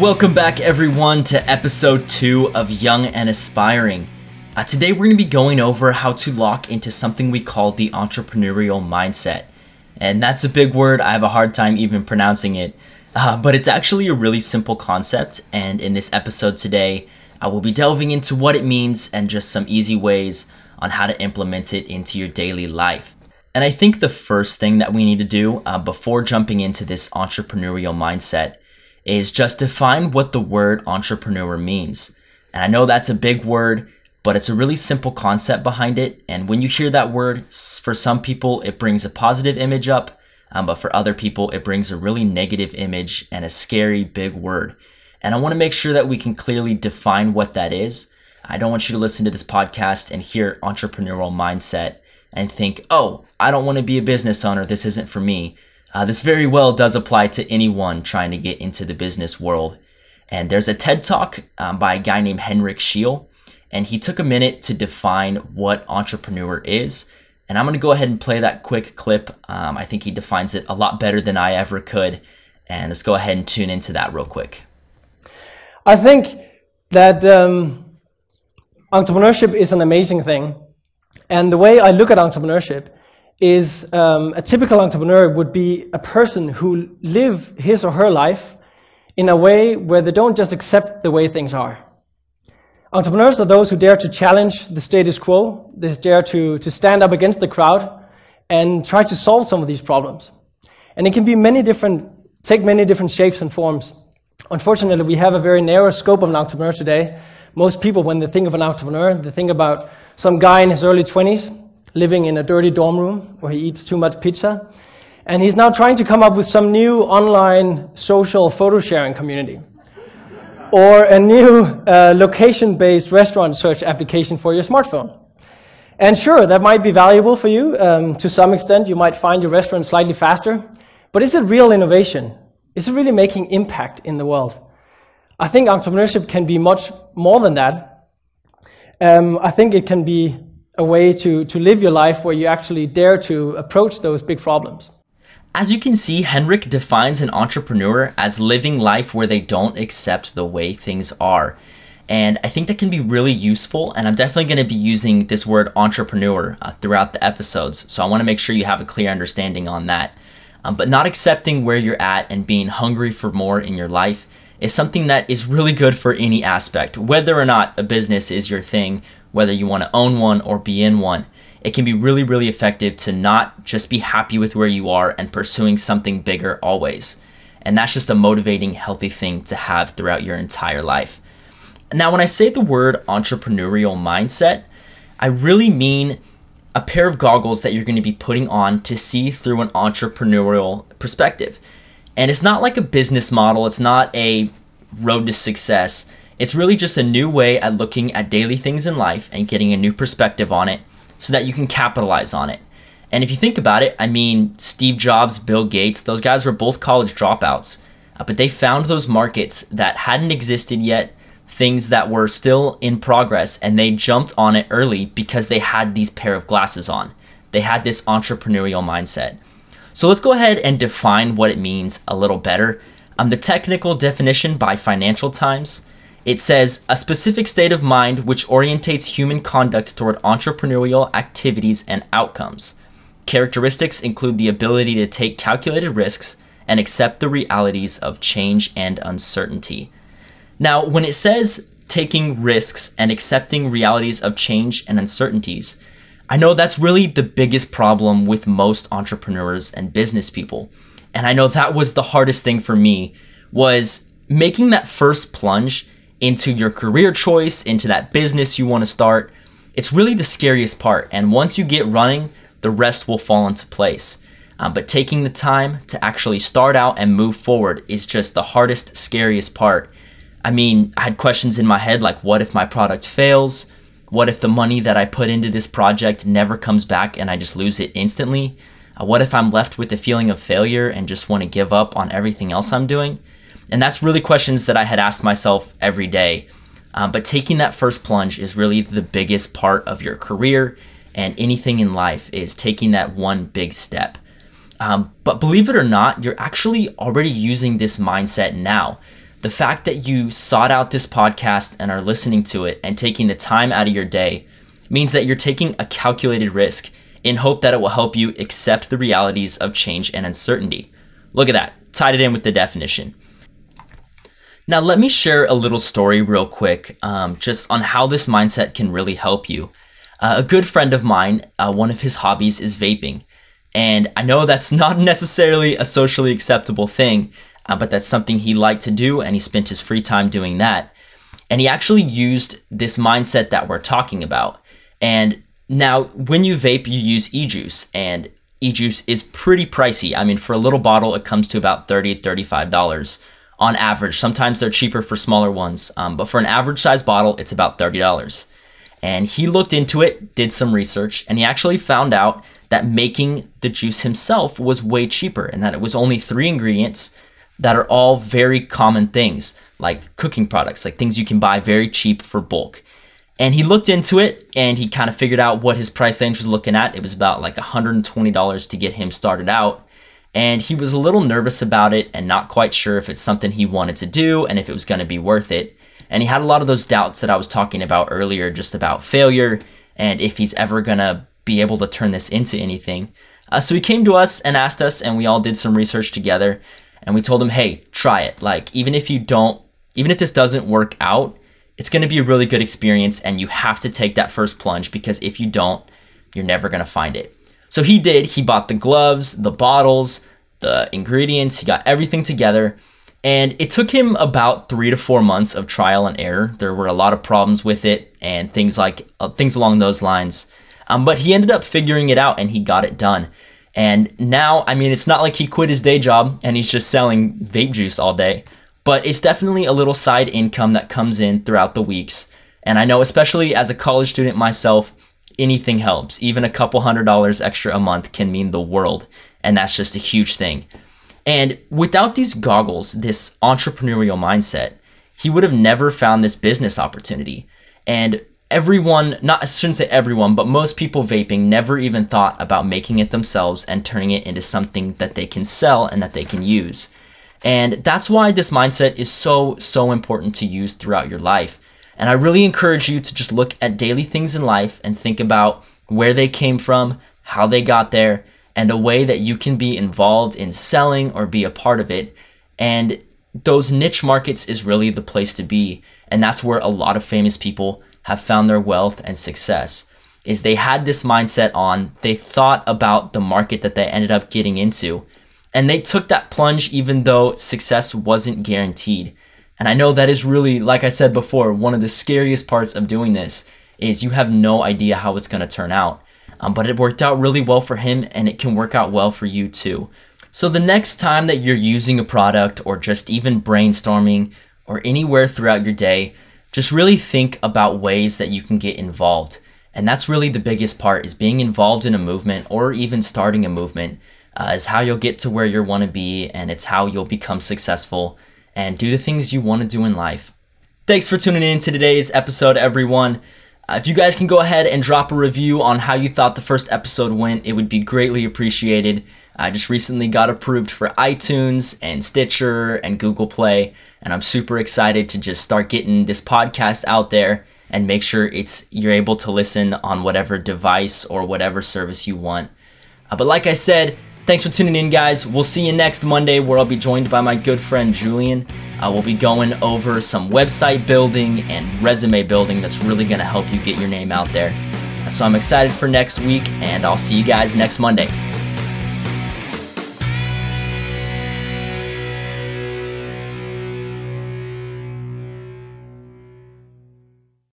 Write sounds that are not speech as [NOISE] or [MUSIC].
Welcome back, everyone, to episode two of Young and Aspiring. Uh, today, we're going to be going over how to lock into something we call the entrepreneurial mindset. And that's a big word, I have a hard time even pronouncing it. Uh, but it's actually a really simple concept, and in this episode today, I will be delving into what it means and just some easy ways on how to implement it into your daily life. And I think the first thing that we need to do uh, before jumping into this entrepreneurial mindset is just define what the word entrepreneur means. And I know that's a big word, but it's a really simple concept behind it. And when you hear that word, for some people, it brings a positive image up, um, but for other people, it brings a really negative image and a scary big word. And I want to make sure that we can clearly define what that is. I don't want you to listen to this podcast and hear entrepreneurial mindset and think, oh, I don't want to be a business owner. This isn't for me. Uh, this very well does apply to anyone trying to get into the business world. And there's a TED talk um, by a guy named Henrik Scheel, and he took a minute to define what entrepreneur is. And I'm going to go ahead and play that quick clip. Um, I think he defines it a lot better than I ever could. And let's go ahead and tune into that real quick. I think that um, entrepreneurship is an amazing thing. And the way I look at entrepreneurship is um, a typical entrepreneur would be a person who live his or her life in a way where they don't just accept the way things are. Entrepreneurs are those who dare to challenge the status quo, they dare to, to stand up against the crowd and try to solve some of these problems. And it can be many different, take many different shapes and forms. Unfortunately, we have a very narrow scope of an entrepreneur today. Most people, when they think of an entrepreneur, they think about some guy in his early 20s living in a dirty dorm room where he eats too much pizza. And he's now trying to come up with some new online social photo sharing community or a new uh, location based restaurant search application for your smartphone. And sure, that might be valuable for you. Um, to some extent, you might find your restaurant slightly faster. But is it real innovation? Is it really making impact in the world? I think entrepreneurship can be much more than that. Um, I think it can be a way to, to live your life where you actually dare to approach those big problems. As you can see, Henrik defines an entrepreneur as living life where they don't accept the way things are. And I think that can be really useful. And I'm definitely going to be using this word entrepreneur uh, throughout the episodes. So I want to make sure you have a clear understanding on that. Um, but not accepting where you're at and being hungry for more in your life is something that is really good for any aspect, whether or not a business is your thing whether you want to own one or be in one. It can be really, really effective to not just be happy with where you are and pursuing something bigger always. And that's just a motivating, healthy thing to have throughout your entire life. Now, when I say the word entrepreneurial mindset, I really mean a pair of goggles that you're going to be putting on to see through an entrepreneurial perspective. And it's not like a business model, it's not a road to success. It's really just a new way at looking at daily things in life and getting a new perspective on it so that you can capitalize on it. And if you think about it, I mean, Steve Jobs, Bill Gates, those guys were both college dropouts, uh, but they found those markets that hadn't existed yet, things that were still in progress, and they jumped on it early because they had these pair of glasses on. They had this entrepreneurial mindset. So let's go ahead and define what it means a little better. Um, the technical definition by Financial Times it says a specific state of mind which orientates human conduct toward entrepreneurial activities and outcomes. Characteristics include the ability to take calculated risks and accept the realities of change and uncertainty. Now, when it says taking risks and accepting realities of change and uncertainties, I know that's really the biggest problem with most entrepreneurs and business people. And I know that was the hardest thing for me was making that first plunge into your career choice, into that business you want to start. It's really the scariest part. And once you get running, the rest will fall into place. Um, but taking the time to actually start out and move forward is just the hardest, scariest part. I mean, I had questions in my head like, what if my product fails? What if the money that I put into this project never comes back and I just lose it instantly? Uh, what if I'm left with the feeling of failure and just want to give up on everything else I'm doing? And that's really questions that I had asked myself every day. Um, but taking that first plunge is really the biggest part of your career and anything in life is taking that one big step. Um, but believe it or not, you're actually already using this mindset now. the fact that you sought out this podcast and are listening to it and taking the time out of your day means that you're taking a calculated risk in hope that it will help you accept the realities of change and uncertainty. Look at that, tied it in with the definition. Now, let me share a little story real quick um, just on how this mindset can really help you. Uh, a good friend of mine, uh, one of his hobbies is vaping. And I know that's [LAUGHS] not necessarily a socially acceptable thing, uh, but that's something he liked to do, and he spent his free time doing that. And he actually used this mindset that we're talking about. And now, when you vape, you use e juice, and e juice is pretty pricey. I mean, for a little bottle, it comes to about $30, $35 on average. Sometimes they're cheaper for smaller ones, um, but for an average size bottle, it's about $30. And he looked into it, did some research, and he actually found out that making the juice himself was way cheaper and that it was only three ingredients that are all very common things, like cooking products, like things you can buy very cheap for bulk. And he looked into it and he kind of figured out what his price range was looking at. It was about like $120 to get him started out. And he was a little nervous about it and not quite sure if it's something he wanted to do and if it was going to be worth it. And he had a lot of those doubts that I was talking about earlier, just about failure and if he's ever going to be able to turn this into anything. Uh, so he came to us and asked us, and we all did some research together. And we told him, hey, try it. Like, even if you don't, even if this doesn't work out, it's going to be a really good experience. And you have to take that first plunge because if you don't, you're never going to find it. So he did. He bought the gloves, the bottles, the ingredients, he got everything together. And it took him about three to four months of trial and error. There were a lot of problems with it and things like uh, things along those lines. Um, but he ended up figuring it out and he got it done. And now, I mean, it's not like he quit his day job and he's just selling vape juice all day, but it's definitely a little side income that comes in throughout the weeks. And I know, especially as a college student myself, anything helps. Even a couple hundred dollars extra a month can mean the world. And that's just a huge thing. And without these goggles, this entrepreneurial mindset, he would have never found this business opportunity. And everyone, not I shouldn't say everyone, but most people vaping never even thought about making it themselves and turning it into something that they can sell and that they can use. And that's why this mindset is so, so important to use throughout your life. And I really encourage you to just look at daily things in life and think about where they came from, how they got there, and a way that you can be involved in selling or be a part of it. And those niche markets is really the place to be. And that's where a lot of famous people have found their wealth and success. Is they had this mindset on, they thought about the market that they ended up getting into, and they took that plunge even though success wasn't guaranteed. And I know that is really, like I said before, one of the scariest parts of doing this is you have no idea how it's going to turn out. Um, but it worked out really well for him and it can work out well for you too. So the next time that you're using a product or just even brainstorming or anywhere throughout your day, just really think about ways that you can get involved. And that's really the biggest part is being involved in a movement or even starting a movement uh, is how you'll get to where you want to be and it's how you'll become successful and do the things you want to do in life. Thanks for tuning in to today's episode, everyone. Uh, if you guys can go ahead and drop a review on how you thought the first episode went, it would be greatly appreciated. I just recently got approved for iTunes and Stitcher and Google Play, and I'm super excited to just start getting this podcast out there and make sure it's you're able to listen on whatever device or whatever service you want. Uh, but like I said, thanks for tuning in, guys. We'll see you next Monday where I'll be joined by my good friend Julian. Uh, we'll be going over some website building and resume building that's really going to help you get your name out there. So I'm excited for next week, and I'll see you guys next Monday.